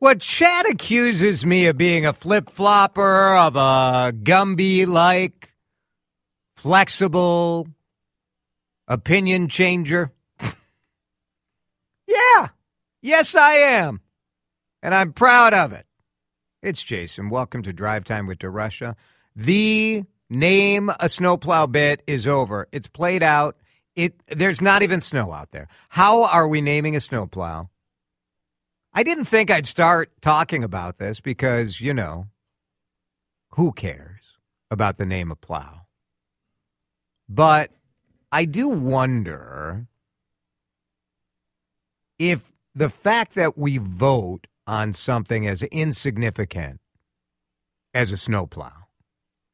What Chad accuses me of being a flip flopper, of a Gumby like, flexible, opinion changer. yeah, yes, I am. And I'm proud of it. It's Jason. Welcome to Drive Time with DeRusha. The name a snowplow bit is over. It's played out. It there's not even snow out there. How are we naming a snowplow? I didn't think I'd start talking about this because, you know, who cares about the name of plow? But I do wonder if the fact that we vote on something as insignificant as a snowplow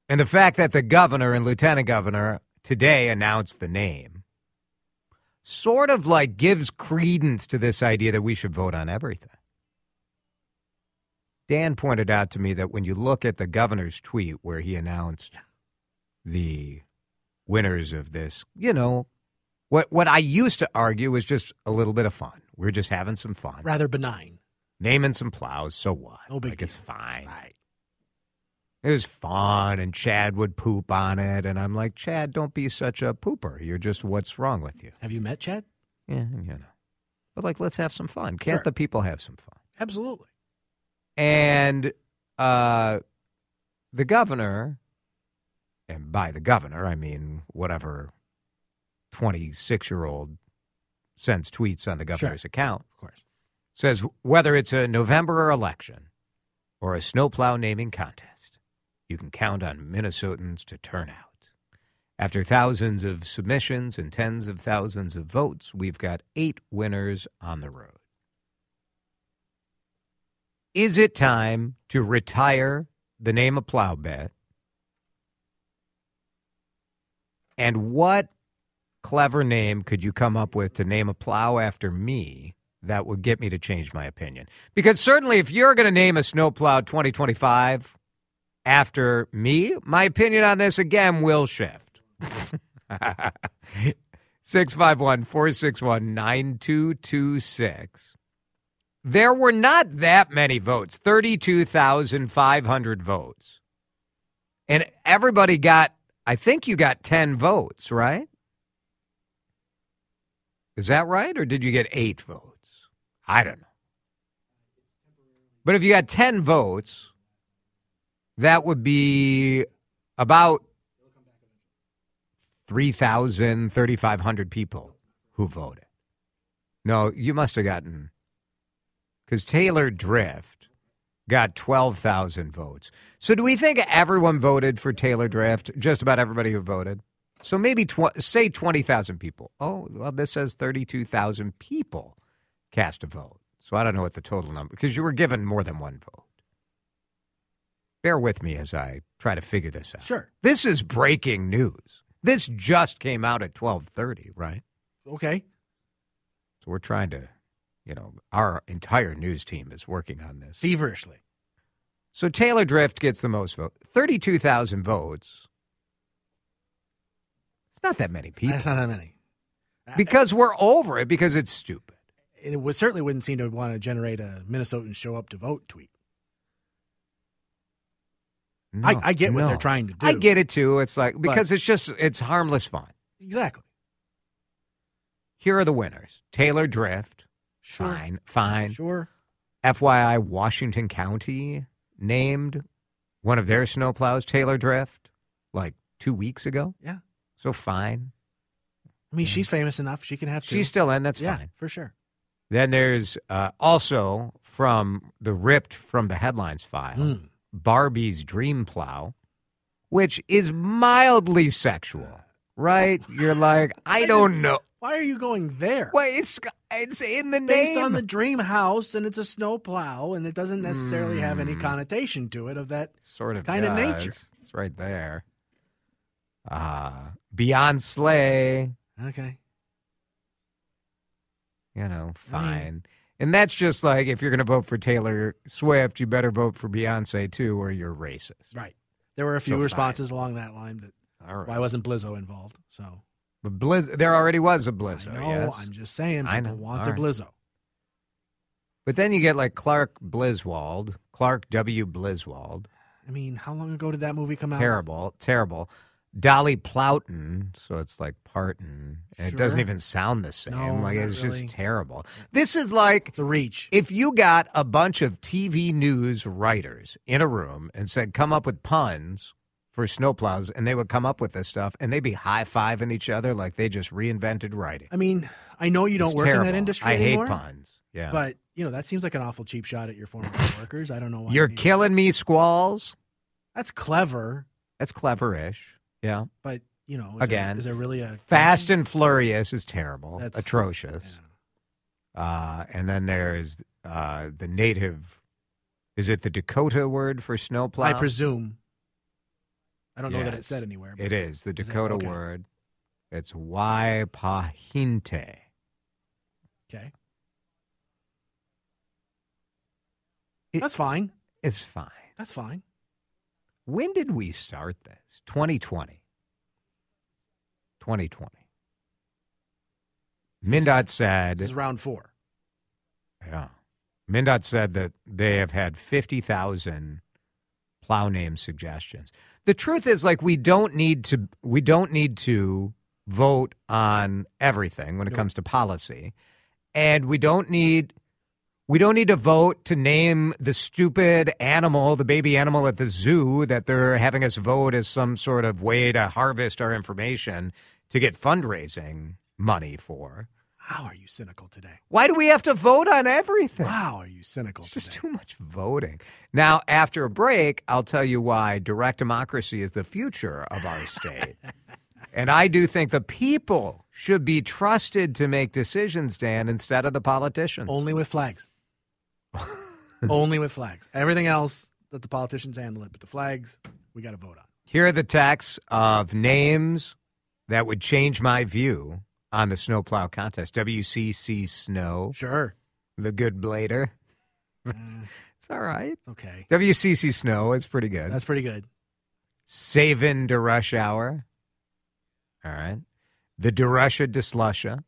and the fact that the governor and lieutenant governor today announced the name sort of like gives credence to this idea that we should vote on everything. Dan pointed out to me that when you look at the governor's tweet where he announced the winners of this, you know, what what I used to argue was just a little bit of fun. We're just having some fun. Rather benign. Naming some plows, so what? No big like it's fine. Right. It was fun, and Chad would poop on it, and I'm like, Chad, don't be such a pooper. You're just what's wrong with you? Have you met Chad? Yeah, you know. But like, let's have some fun. Can't Sure. the people have some fun? Absolutely. And uh, the governor, and by the governor, I mean whatever 26 year old sends tweets on the governor's account, Of course. says whether it's a November election or a snowplow naming contest, you can count on Minnesotans to turn out. After thousands of submissions and tens of thousands of votes, we've got eight winners on the road. Is it time to retire the name of Plowbet? And what clever name could you come up with to name a plow after me that would get me to change my opinion? Because certainly, if you're going to name a snowplow 2025 after me, my opinion on this again will shift. 651 461 9226. There were not that many votes 32,500 votes. And everybody got, I think you got 10 votes, right? Is that right? Or did you get eight votes? I don't know. But if you got 10 votes, that would be about 3,000, 3,500 people who voted. No, you must have gotten, because Taylor Drift got 12,000 votes. So do we think everyone voted for Taylor Drift? Just about everybody who voted? So maybe, tw- say 20,000 people. Oh, well, this says 32,000 people cast a vote. So I don't know what the total number, because you were given more than one vote. Bear with me as I try to figure this out. Sure. This is breaking news. This just came out at 12:30, right? Okay. So we're trying to, you know, our entire news team is working on this. Feverishly. So Taylor Drift gets the most votes. 32,000 votes. It's not that many people. That's not that many. because we're over it because it's stupid. And it would, certainly wouldn't seem to want to generate a Minnesotan show up to vote tweet. No, I, I get what they're trying to do. I get it too. It's like because it's just it's harmless fun. Exactly. Here are the winners. Taylor Drift. Sure. Fine. Fine. Sure. FYI, Washington County named one of their snowplows Taylor Drift like two weeks ago. Yeah. So fine. I mean, she's famous enough. She can have two. She's still in. That's yeah, fine. for sure. Then there's uh, also from the ripped from the headlines file, Mm. Barbie's Dream Plow, which is mildly sexual, right? You're like, I don't know. Why are you going there? Well, it's it's in the Based name. on the dream house, and it's a snow plow, and it doesn't necessarily have any Mm. connotation to it of that. sort of kind of nature. It's right there. Uh Beyond Slay, Okay. you know, I fine. mean- and that's just like if you're going to vote for Taylor Swift, you better vote for Beyonce too, or you're racist. Right. There were a few So fine. responses along that line that right. why wasn't Blizzo involved? So But Blizz, there already was a Blizzo. I oh, know. yes. I'm just saying. I People know. want All their right. Blizzo. But then you get like Clark Blizzwald, Clark W. Blizzwald. I mean, how long ago did that movie come out? Terrible, terrible. Dolly Plowton, so it's like Parton. And It doesn't Sure. even sound the same. No, like not it's really. just terrible. This is like It's a reach. if you got a bunch of TV news writers in a room and said, come up with puns for snowplows, and they would come up with this stuff, and they'd be high fiving each other like they just reinvented writing. I mean, I know you don't It's work in that industry I anymore, hate puns. Yeah. but you know that seems like an awful cheap shot at your former workers. I don't know why. You're you- killing me, squalls. That's clever, That's cleverish. Yeah. but you know, is Again, there, is there really a Fast and Furious is terrible, That's atrocious. yeah. Uh, and then there's uh, the native. Is it the Dakota word for snowplow? I presume. I don't know that it said anywhere. but- It is the Is? Dakota Okay. word. It's Waipahinte. Okay, It- that's fine. It's fine. That's fine. When did we start this? 2020. 2020. MnDOT said, This is round four. yeah. MnDOT said that they have had 50,000 plow name suggestions. The truth is like we don't need to we don't need to vote on everything when it Nope. comes to policy. And we don't need we don't need to vote to name the stupid animal, the baby animal at the zoo that they're having us vote as some sort of way to harvest our information to get fundraising money for. How are you cynical today? Why do we have to vote on everything? Wow, are you cynical It's just today? too much voting. Now, after a break, I'll tell you why direct democracy is the future of our state. and I do think the people should be trusted to make decisions, Dan, instead of the politicians. Only with flags. Only with flags. Everything else, let the politicians handle it. But the flags, we got to vote on. Here are the texts of names that would change my view on the snowplow contest. WCC Snow, Sure. the good blader. It's, Mm, it's all right. it's okay. WCC Snow is pretty good. That's pretty good. Savin to rush hour. All right. The Derusha to slusha,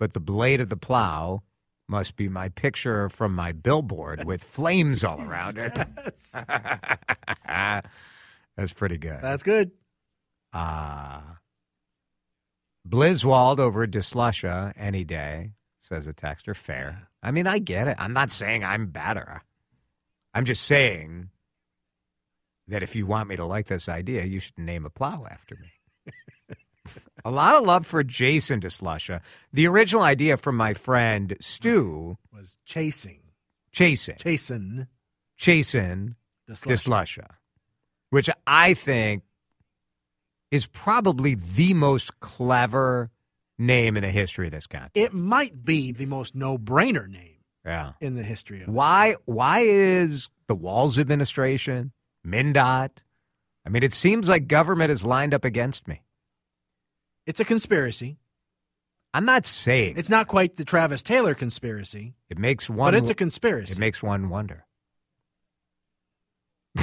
but the blade of the plow must be my picture from my billboard with flames all around it. Yes. That's pretty good. That's good. Uh, Blizzwald over Dislusha any day, says a texter. Fair. I mean, I get it. I'm not saying I'm better. I'm just saying that if you want me to like this idea, you should name a plow after me. a lot of love for Jason Dislusha. The original idea from my friend Stu, Was chasing. Chasing, Chasing Chasin the slush. Dislusha, which I think is probably the most clever name in the history of this country. It might be the most no-brainer name Yeah. in the history of Why? Why is the Walz administration, MnDOT? I mean, it seems like government is lined up against me. It's a conspiracy. I'm not saying It's not quite the Travis Taylor conspiracy, it makes one. but it's a conspiracy. It makes one wonder.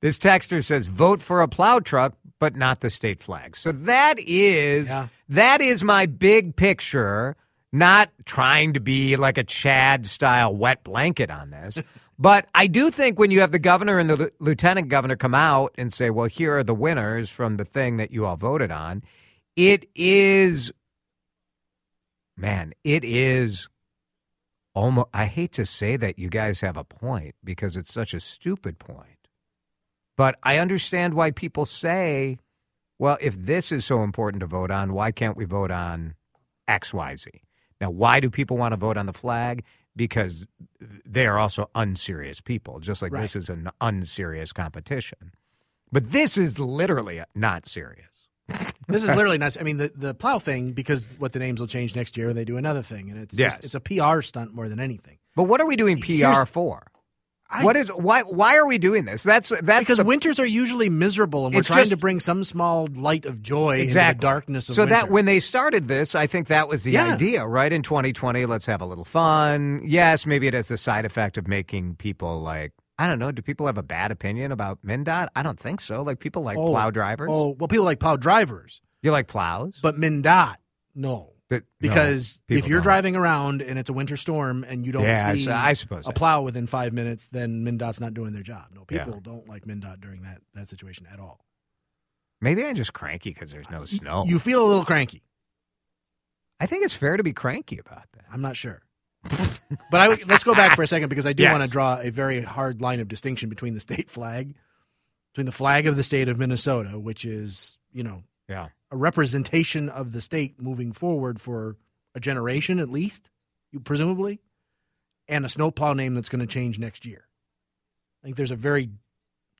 this texter says, "Vote for a plow truck, but not the state flag." So that is Yeah. that is my big picture. Not trying to be like a Chad style wet blanket on this, but I do think when you have the governor and the lieu- lieutenant governor come out and say, "Well, here are the winners from the thing that you all voted on," it is, man, it is almost I hate to say that you guys have a point because it's such a stupid point. But I understand why people say, well, if this is so important to vote on, why can't we vote on XYZ? Now, why do people want to vote on the flag? Because they are also unserious people, just like Right. this is an unserious competition. But this is literally not serious. This is literally nuts. I mean, the, the plow thing, because what the names will change next year, they do another thing, and it's Yes. just, it's a PR stunt more than anything. But what are we doing PR Here's- for? I- what is why why are we doing this? That's that's Because the, winters are usually miserable, and we're trying just- to bring some small light of joy exactly into the darkness of so winter. that when they started this, I think that was the Yeah. idea, right? In 2020, let's have a little fun. Yes, maybe it has the side effect of making people like I don't know. Do people have a bad opinion about MnDOT? I don't think so. Like people like Oh, plow drivers. Oh, well, people like plow drivers, You like plows? but MnDOT, no. But- no, Because if you're don't. driving around and it's a winter storm and you don't Yeah, see su- I suppose a plow within five minutes, then MnDOT's not doing their job. No, Yeah. people don't like MnDOT during that, that situation at all. maybe I'm just cranky because there's no snow. You feel a little cranky. I think it's fair to be cranky about that. I'm not sure. but I, let's go back for a second because I do Yes. want to draw a very hard line of distinction between the state flag, between the flag of the state of Minnesota, which is, you know, Yeah. a representation of the state moving forward for a generation at least, you presumably, and a snowplow name that's going to change next year. I think there's a very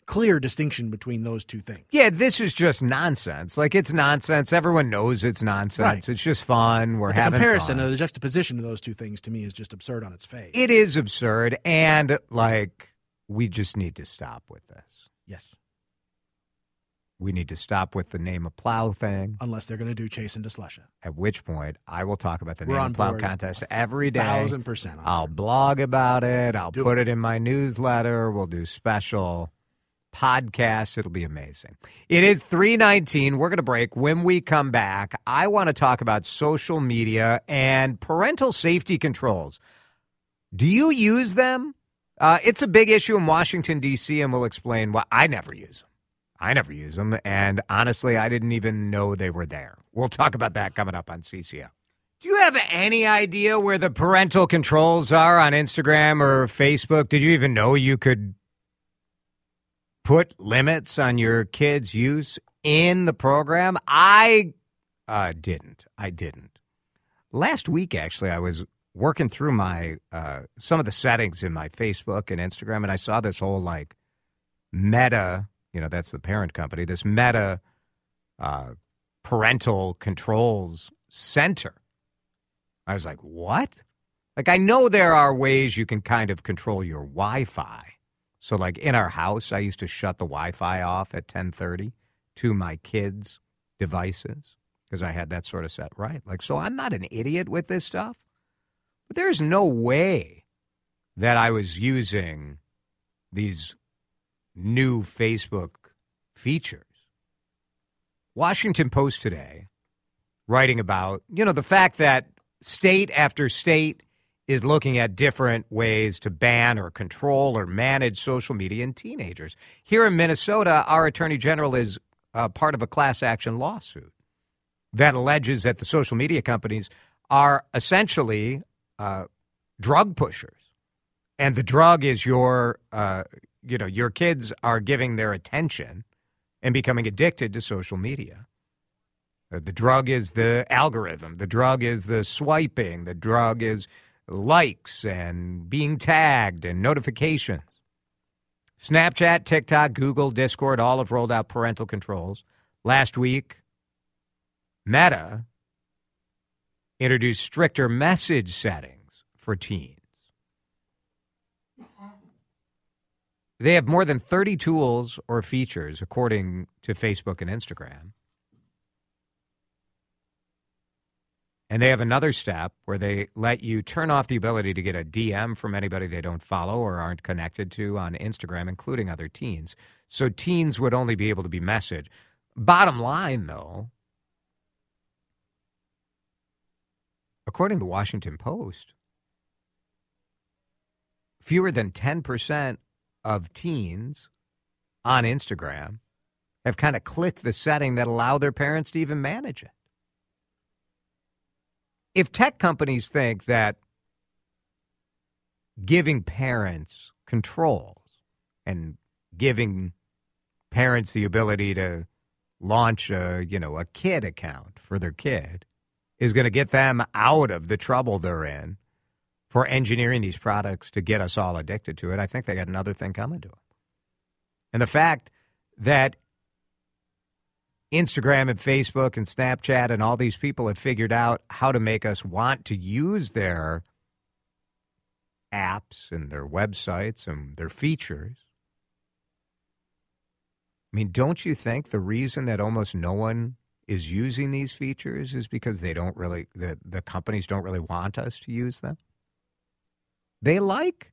clear distinction between those two things. Yeah, this is just nonsense. Like it's nonsense. Everyone knows it's nonsense. Right. It's just fun. We're the having comparison fun. or the juxtaposition of those two things to me is just absurd on its face. It is absurd, and like we just need to stop with this. yes, We need to stop with the name of plow thing. unless they're going to do Chase into Slusha. At which point, I will talk about the We're name of plow contest every day. Thousand percent. I'll board. blog about it. I'll do put it in my newsletter. We'll do special podcasts. It'll be amazing. It is 319. We're going to break. When we come back, I want to talk about social media and parental safety controls. Do you use them? Uh, it's a big issue in Washington, D.C., and we'll explain why I never use them. I never use them. And honestly, I didn't even know they were there. We'll talk about that coming up on CCO. Do you have any idea where the parental controls are on Instagram or Facebook? Did you even know you could put limits on your kids' use in the program? I uh, didn't. I didn't. Last week, actually, I was working through my uh, some of the settings in my Facebook and Instagram, and I saw this whole like Meta. You know, that's the parent company. This Meta uh, parental controls center. I was like, what? Like, I know there are ways you can kind of control your Wi-Fi. So, like in our house, I used to shut the Wi-Fi off at ten thirty to my kids' devices because I had that sort of set right. Like, so I'm not an idiot with this stuff, but there's no way that I was using these new Facebook features. Washington Post today writing about, you know, the fact that state after state is looking at different ways to ban or control or manage social media in teenagers. Here in Minnesota, our attorney general is uh, part of a class action lawsuit that alleges that the social media companies are essentially uh, drug pushers, and the drug is your, uh, you know, your kids are giving their attention and becoming addicted to social media. Uh, The drug is the algorithm. The drug is the swiping. The drug is likes and being tagged and notifications. Snapchat, TikTok, Google, Discord all have rolled out parental controls. Last week, Meta introduced stricter message settings for teens. They have more than 30 tools or features, according to Facebook and Instagram. And they have another step where they let you turn off the ability to get a DM from anybody they don't follow or aren't connected to on Instagram, including other teens. So teens would only be able to be messaged. Bottom line, though, according to the Washington Post, fewer than 10% of teens on Instagram have kind of clicked the setting that allow their parents to even manage it. If tech companies think that giving parents controls and giving parents the ability to launch a, you know, a kid account for their kid is going to get them out of the trouble they're in for engineering these products to get us all addicted to it, I think they got another thing coming to them. And the fact that Instagram and Facebook and Snapchat and all these people have figured out how to make us want to use their apps and their websites and their features. I mean, don't you think the reason that almost no one is using these features is because they don't really the, the companies don't really want us to use them? They like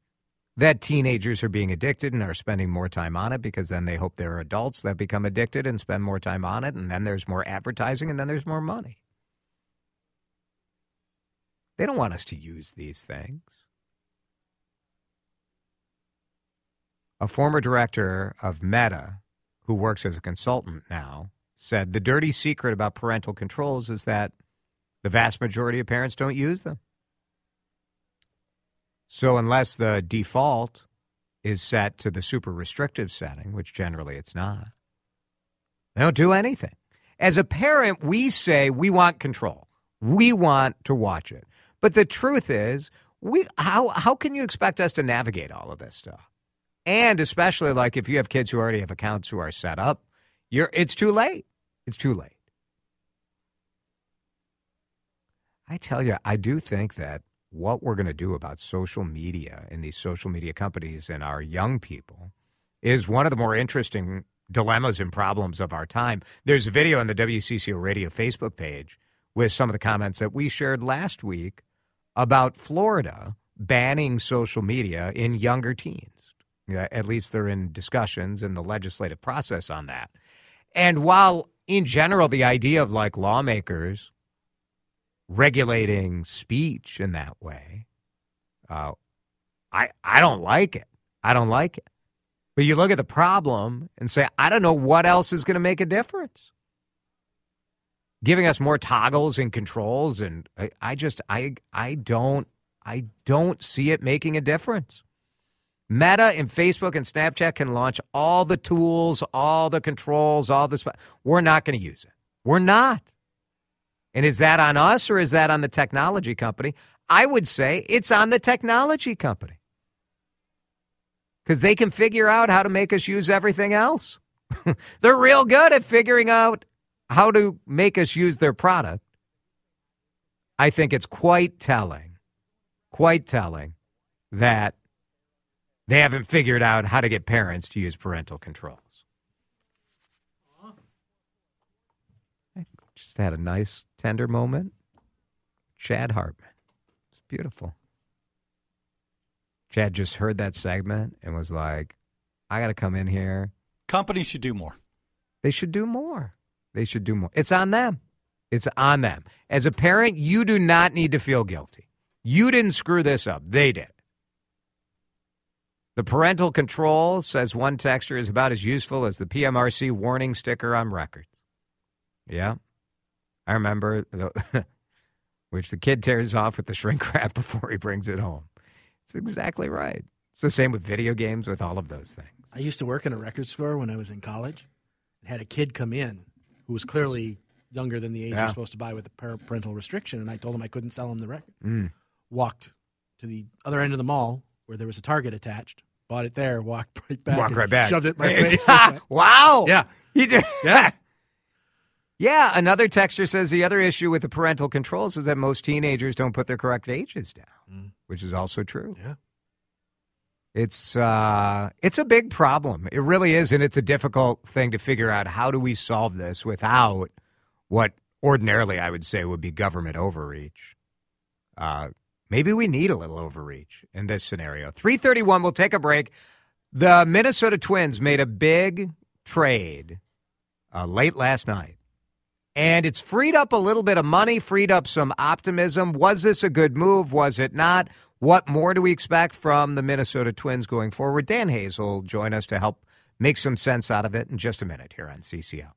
that teenagers are being addicted and are spending more time on it because then they hope they're adults that become addicted and spend more time on it and then there's more advertising and then there's more money. They don't want us to use these things. A former director of Meta, who works as a consultant now, said the dirty secret about parental controls is that the vast majority of parents don't use them. So, unless the default is set to the super restrictive setting, which generally it's not, they don't do anything. As a parent, we say we want control. We want to watch it. But the truth is, we how how can you expect us to navigate all of this stuff? And especially like if you have kids who already have accounts who are set up, you're it's too late. It's too late. I tell you, I do think that what we're going to do about social media and these social media companies and our young people is one of the more interesting dilemmas and problems of our time. There's a video on the WCCO radio Facebook page with some of the comments that we shared last week about Florida banning social media in younger teens. At least they're in discussions in the legislative process on that. And while in general, the idea of like lawmakers regulating speech in that way, uh, I I don't like it. I don't like it. But you look at the problem and say, I don't know what else is going to make a difference. Giving us more toggles and controls, and I, I just I I don't I don't see it making a difference. Meta and Facebook and Snapchat can launch all the tools, all the controls, all this. We're not going to use it. We're not. And is that on us or is that on the technology company? I would say it's on the technology company because they can figure out how to make us use everything else. They're real good at figuring out how to make us use their product. I think it's quite telling, quite telling that they haven't figured out how to get parents to use parental controls. Just had a nice, tender moment. Chad Hartman. It's beautiful. Chad just heard that segment and was like, I got to come in here. Companies should do more. They should do more. They should do more. It's on them. It's on them. As a parent, you do not need to feel guilty. You didn't screw this up. They did. The parental control, says one texture, is about as useful as the PMRC warning sticker on records. Yeah. I remember, the, which the kid tears off with the shrink wrap before he brings it home. It's exactly right. It's the same with video games, with all of those things. I used to work in a record store when I was in college. and had a kid come in who was clearly younger than the age Yeah. you're supposed to buy with a parental restriction, and I told him I couldn't sell him the record. Mm. Walked to the other end of the mall where there was a Target attached, bought it there, walked right back, Walk and right back. shoved it in my face. wow. yeah, He did. Yeah. Yeah. Another texter says the other issue with the parental controls is that most teenagers don't put their correct ages down, Mm. which is also true. Yeah. It's uh, it's a big problem. It really is, and it's a difficult thing to figure out. How do we solve this without what ordinarily I would say would be government overreach? Uh, maybe we need a little overreach in this scenario. Three thirty one. We'll take a break. The Minnesota Twins made a big trade uh, late last night. And it's freed up a little bit of money, freed up some optimism. Was this a good move? Was it not? What more do we expect from the Minnesota Twins going forward? Dan Hayes will join us to help make some sense out of it in just a minute here on CCO.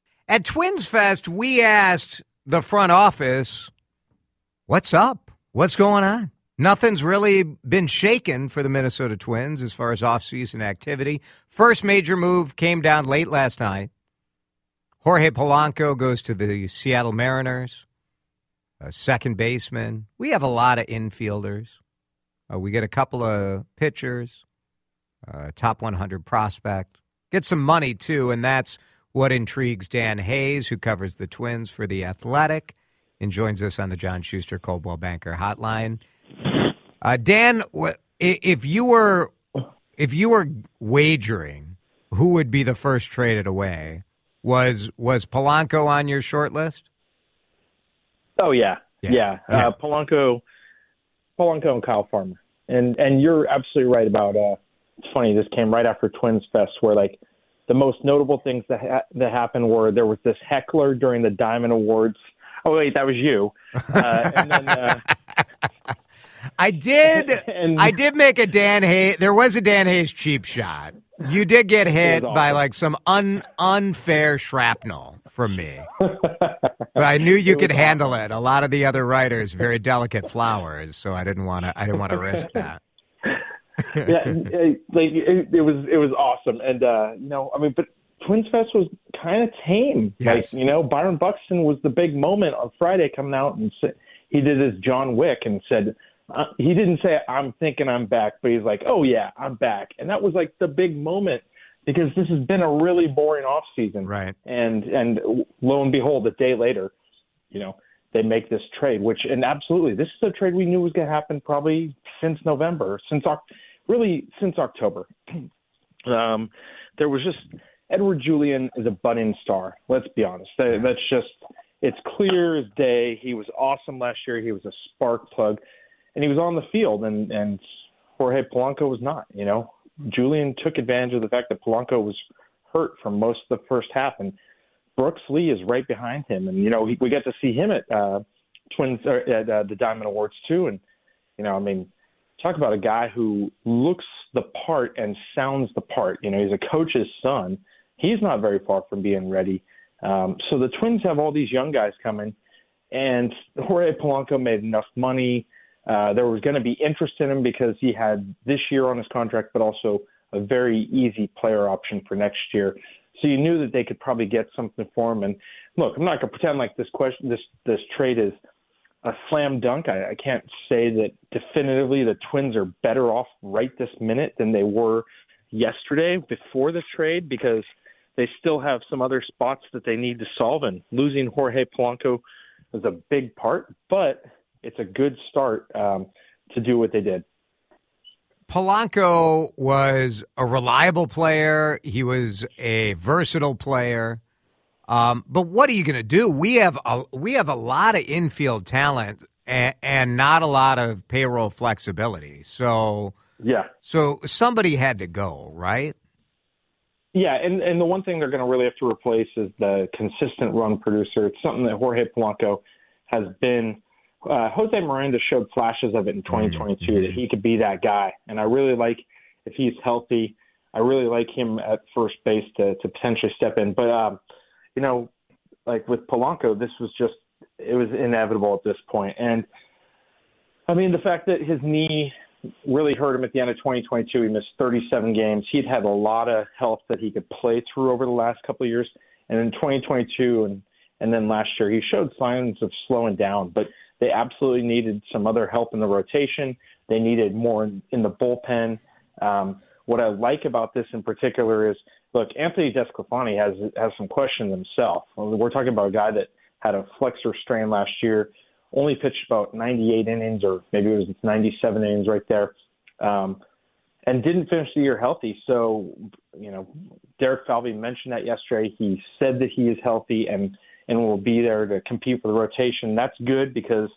At Twins Fest, we asked the front office, what's up? What's going on? Nothing's really been shaken for the Minnesota Twins as far as offseason activity. First major move came down late last night. Jorge Polanco goes to the Seattle Mariners, a second baseman. We have a lot of infielders. Uh, we get a couple of pitchers, uh, top 100 prospect. Get some money, too, and that's what intrigues Dan Hayes, who covers the Twins for The Athletic and joins us on the John Schuster Coldwell Banker Hotline. Uh, Dan, if you were if you were wagering who would be the first traded away, was was Polanco on your short list? Oh yeah, yeah. yeah. yeah. Uh, Polanco, Polanco, and Kyle Farmer, and and you're absolutely right about. Uh, it's funny. This came right after Twins Fest, where like the most notable things that ha- that happened were there was this heckler during the Diamond Awards. Oh wait, that was you. Uh, and then, uh, I did. and, I did make a Dan Hayes. There was a Dan Hayes cheap shot. You did get hit by like some un, unfair shrapnel from me, but I knew you could handle it. A lot of the other writers, very delicate flowers, so I didn't want to. I didn't want to risk that. yeah, it, like it, it, was it was awesome, and uh, you know, I mean, but Twins Fest was kind of tame. Yes. Like, you know, Byron Buxton was the big moment on Friday, coming out and he did his John Wick and said, uh, he didn't say I'm thinking I'm back, but he's like, oh yeah, I'm back, and that was like the big moment because this has been a really boring off season, right? And and lo and behold, a day later, you know, they make this trade, which and absolutely, this is a trade we knew was going to happen probably since November, since really since October. um, there was just Edouard Julien is a budding star. Let's be honest. That, That's just it's clear as day. He was awesome last year. He was a spark plug and he was on the field, and and Jorge Polanco was not. You know, Julien took advantage of the fact that Polanco was hurt for most of the first half, and Brooks Lee is right behind him, and you know he, we got to see him at uh, Twins or at uh, the Diamond Awards too, and you know, I mean, talk about a guy who looks the part and sounds the part. You know, he's a coach's son. He's not very far from being ready. Um, so the Twins have all these young guys coming, and Jorge Polanco made enough money uh, there was going to be interest in him because he had this year on his contract, but also a very easy player option for next year. So you knew that they could probably get something for him. And look, I'm not going to pretend like this question, this this trade is a slam dunk. I, I can't say that definitively the Twins are better off right this minute than they were yesterday before the trade because they still have some other spots that they need to solve. And losing Jorge Polanco is a big part, but it's a good start um, to do what they did. Polanco was a reliable player. He was a versatile player. Um, but what are you going to do? We have a we have a lot of infield talent and, and not a lot of payroll flexibility. So yeah, so somebody had to go, right? Yeah, and and the one thing they're going to really have to replace is the consistent run producer. It's something that Jorge Polanco has been uh, Jose Miranda showed flashes of it in 2022 mm-hmm. that he could be that guy, and I really like if he's healthy. I really like him at first base to to potentially step in, but um, you know, like with Polanco, this was just it was inevitable at this point. and I mean the fact that his knee really hurt him at the end of 2022. He missed 37 games. He'd had a lot of health that he could play through over the last couple of years, and in 2022 and and then last year he showed signs of slowing down, but they absolutely needed some other help in the rotation. They needed more in, in the bullpen. Um, what I like about this in particular is, look, Anthony DeSclafani has has some questions himself. We're talking about a guy that had a flexor strain last year, only pitched about 98 innings, or maybe it was 97 innings right there, um, and didn't finish the year healthy. So, you know, Derek Falvey mentioned that yesterday. He said that he is healthy and and will be there to compete for the rotation. That's good because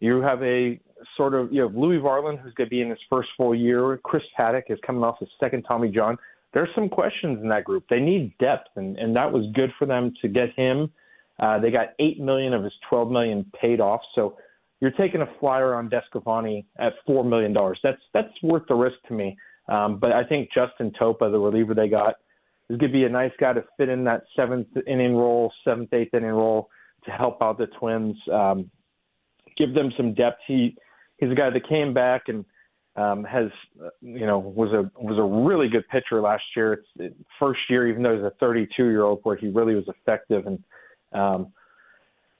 you have a sort of you have Louis Varland who's going to be in his first full year. Chris Paddack is coming off his second Tommy John. There's some questions in that group. They need depth, and and that was good for them to get him. Uh, they got eight million of his twelve million paid off, so you're taking a flyer on DeSclafani at four million dollars. That's that's worth the risk to me. Um, but I think Justin Topa, the reliever they got, is going to be a nice guy to fit in that seventh inning role, seventh, eighth inning role to help out the Twins, um, give them some depth. He he's a guy that came back and um, has you know was a was a really good pitcher last year. It's it, first year, even though he's a 32 year old, where he really was effective and. Um,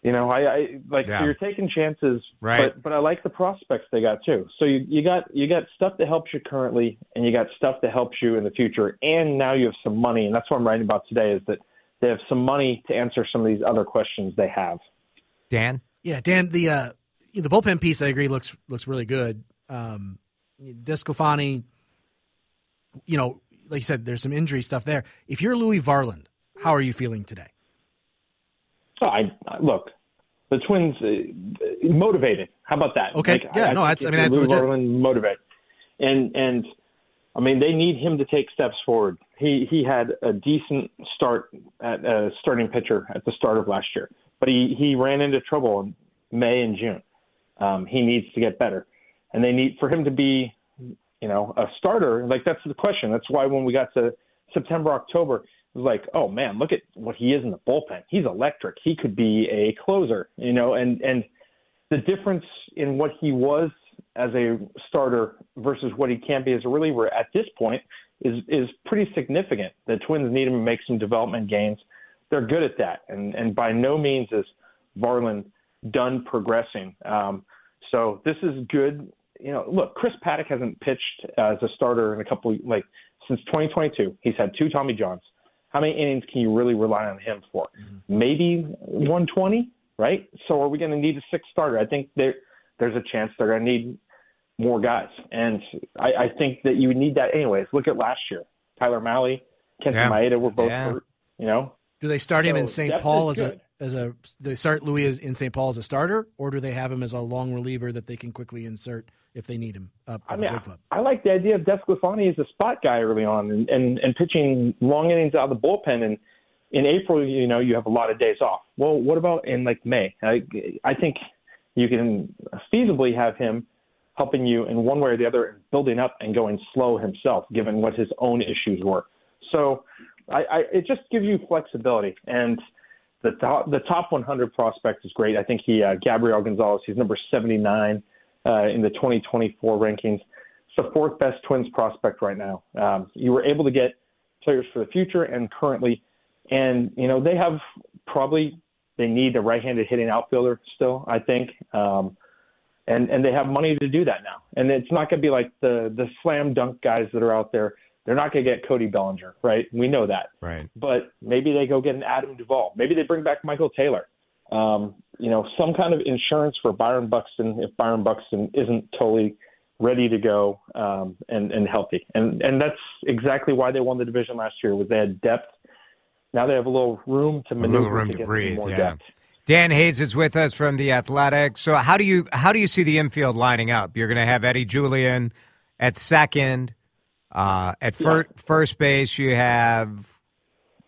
you know, I, I like Yeah. so you're taking chances, Right. but but I like the prospects they got too. So you you got you got stuff that helps you currently, and you got stuff that helps you in the future, and now you have some money, and that's what I'm writing about today is that they have some money to answer some of these other questions they have. Dan? Yeah, Dan, the uh, the bullpen piece, I agree, looks looks really good. Um, Desclafani, you know, like you said, there's some injury stuff there. If you're Louis Varland, how are you feeling today? So I, I look, the Twins uh, motivated. How about that? Okay. Yeah, no, think that's- I mean, that's Lou legit. Varland motivated, and and I mean they need him to take steps forward. He he had a decent start at uh, starting pitcher at the start of last year, but he he ran into trouble in May and June. Um, he needs to get better, and they need for him to be, you know, a starter. Like that's the question. That's why when we got to September, October, it was like, oh man, look at what he is in the bullpen. He's electric. He could be a closer, you know, and and the difference in what he was as a starter versus what he can be as a reliever at this point is is pretty significant. The Twins need him to make some development gains. They're good at that, and and by no means is Varland done progressing. Um, so this is good. You know, look, Chris Paddack hasn't pitched as a starter in a couple like since 2022. He's had two Tommy Johns. How many innings can you really rely on him for? Mm-hmm. Maybe 120, right? So are we going to need a sixth starter? I think there there's a chance they're going to need more guys, and I, I think that you need that anyways. Look at last year, Tyler Mahle, Kenta Yeah. Maeda were both Yeah. hurt. You know, Do they start him in St. Paul as a good. As a? They start Louis as, in St. Paul as a starter, or do they have him as a long reliever that they can quickly insert if they need him up I mean, big? I like the idea of Desclafani as a spot guy early on and, and, and pitching long innings out of the bullpen. And in April, you know, you have a lot of days off. Well, what about in like May? I, I think you can feasibly have him helping you in one way or the other, building up and going slow himself, given what his own issues were. So I, I, it just gives you flexibility. And the top, the top 100 prospect is great. I think he, uh, Gabriel Gonzalez, he's number 79 uh, in the 2024 rankings. It's the fourth best Twins prospect right now. Um, you were able to get players for the future and currently, and you know they have probably they need a right-handed hitting outfielder still. I think, um, and and they have money to do that now. And it's not going to be like the the slam dunk guys that are out there. They're not going to get Cody Bellinger, right? We know that Right. but maybe they go get an Adam Duvall. Maybe they bring back Michael Taylor. Um, you know, some kind of insurance for Byron Buxton if Byron Buxton isn't totally ready to go um, and and healthy. And and that's exactly why they won the division last year. Was they had depth. Now they have a little room to A little room to, to breathe. more Yeah. depth. Dan Hayes is with us from the Athletics. So how do you how do you see the infield lining up? You're going to have Eddie Julien at second. Uh, at fir- first base, you have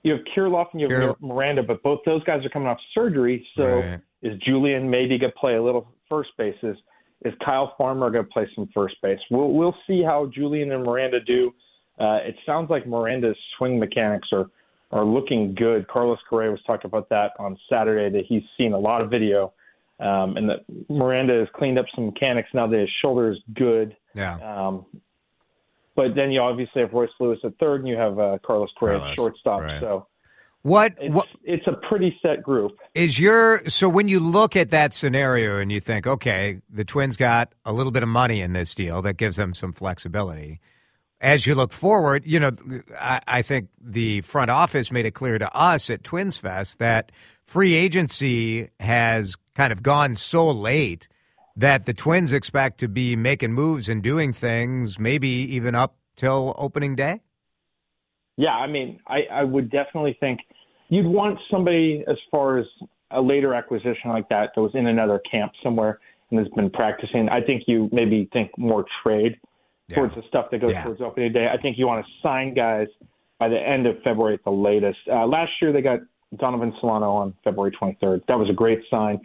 You have Kirilloff and you have Miranda, but both those guys are coming off surgery. So Right. is Julien maybe going to play a little first bases? Is Kyle Farmer going to play some first base? We'll we'll see how Julien and Miranda do. Uh, it sounds like Miranda's swing mechanics are are looking good. Carlos Correa was talking about that on Saturday that he's seen a lot of video, um, and that Miranda has cleaned up some mechanics now that his shoulder is good. yeah. Um, but then you obviously have Royce Lewis at third, and you have uh, Carlos Correa Carlos, at shortstop. right. So What it's what it's a pretty set group. is your so when you look at that scenario and you think, okay, the Twins got a little bit of money in this deal that gives them some flexibility. As you look forward, you know, I, I think the front office made it clear to us at Twins Fest that free agency has kind of gone so late that the Twins expect to be making moves and doing things, maybe even up till opening day. Yeah, I mean, I, I would definitely think you'd want somebody as far as a later acquisition like that that was in another camp somewhere and has been practicing. I think you maybe think more trade towards the stuff that goes Yeah. towards opening day. I think you want to sign guys by the end of February at the latest. Uh, last year they got Donovan Solano on February 23rd. That was a great sign.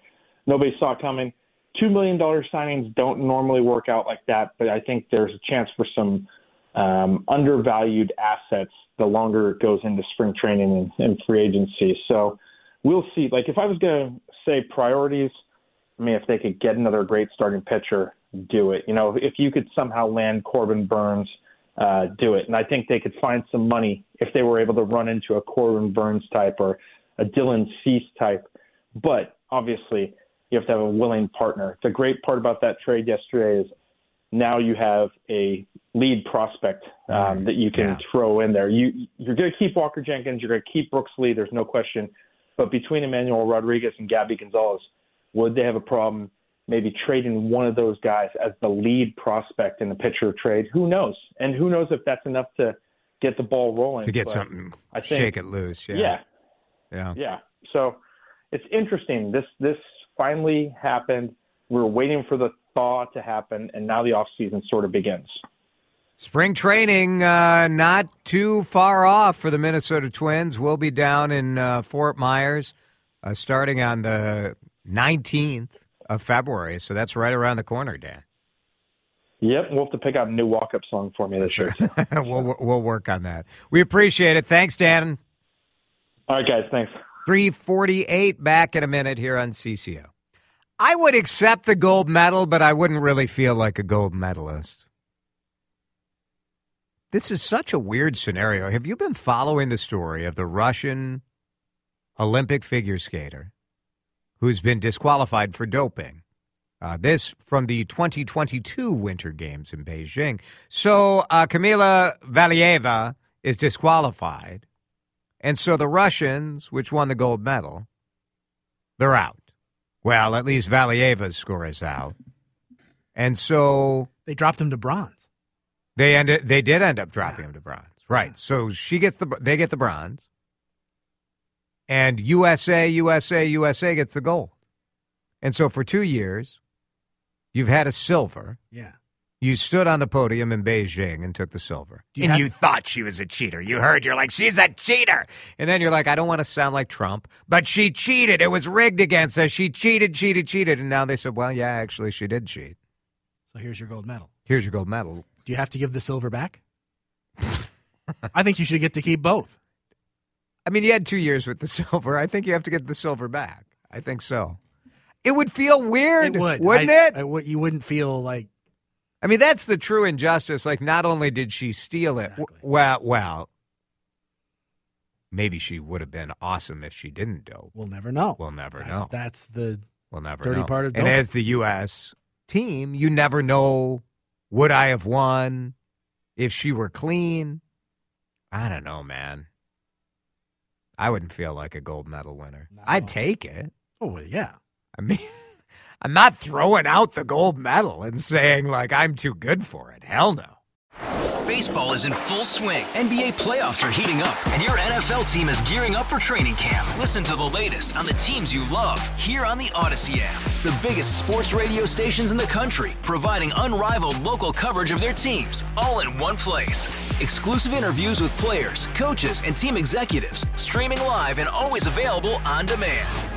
Nobody saw it coming. Two million dollar signings don't normally work out like that, but I think there's a chance for some um, undervalued assets the longer it goes into spring training and, and free agency. So we'll see. Like if I was going to say priorities, I mean, if they could get another great starting pitcher, do it. You know, if you could somehow land Corbin Burnes, uh, do it. And I think they could find some money if they were able to run into a Corbin Burnes type or a Dylan Cease type. But obviously, you have to have a willing partner. The great part about that trade yesterday is now you have a lead prospect um, that you can yeah. throw in there. You you're going to keep Walker Jenkins, you're going to keep Brooks Lee. There's no question. But between Emmanuel Rodriguez and Gabby Gonzalez, would they have a problem maybe trading one of those guys as the lead prospect in the pitcher trade? Who knows? And who knows if that's enough to get the ball rolling to get but something, I think, shake it loose. Yeah. yeah, yeah, yeah. So it's interesting. This this finally happened. We were waiting for the thaw to happen, and now the off season sort of begins. Spring training uh, not too far off for the Minnesota Twins. We'll be down in uh, Fort Myers uh, starting on the 19th of February, so that's right around the corner, Dan. Yep, we'll have to pick out a new walk-up song for me this year. we'll we'll work on that. We appreciate it. Thanks, Dan. All right, guys. Thanks. 348 back in a minute here on CCO. I would accept the gold medal, but I wouldn't really feel like a gold medalist. This is such a weird scenario. Have you been following the story of the Russian Olympic figure skater who's been disqualified for doping? Uh, this from the 2022 Winter Games in Beijing. So uh, Kamila Valieva is disqualified and so the Russians, which won the gold medal, they're out. Well, at least Valieva's score is out. And so they dropped him to bronze. They ended they did end up dropping him to bronze. Right. So she gets the they get the bronze. And USA, USA, USA gets the gold. And so for 2 years you've had a silver. Yeah. You stood on the podium in Beijing and took the silver. You and have- you thought she was a cheater. You heard, you're like, she's a cheater. And then you're like, I don't want to sound like Trump, but she cheated. It was rigged against us. She cheated, cheated, cheated. And now they said, well, yeah, actually, she did cheat. So here's your gold medal. Here's your gold medal. Do you have to give the silver back? I think you should get to keep both. I mean, you had two years with the silver. I think you have to get the silver back. I think so. It would feel weird, it would. wouldn't I, it? I, you wouldn't feel like I mean, that's the true injustice. Like, not only did she steal it, exactly. well, well, maybe she would have been awesome if she didn't dope. We'll never know. We'll never that's, know. That's the we'll never dirty know. part of And as the U.S. team, you never know. Would I have won if she were clean? I don't know, man. I wouldn't feel like a gold medal winner. No. I'd take it. Oh well, yeah. I mean. I'm not throwing out the gold medal and saying, like, I'm too good for it. Hell no. Baseball is in full swing. NBA playoffs are heating up, and your NFL team is gearing up for training camp. Listen to the latest on the teams you love here on the Audacy app. The biggest sports radio stations in the country, providing unrivaled local coverage of their teams, all in one place. Exclusive interviews with players, coaches, and team executives, streaming live and always available on demand.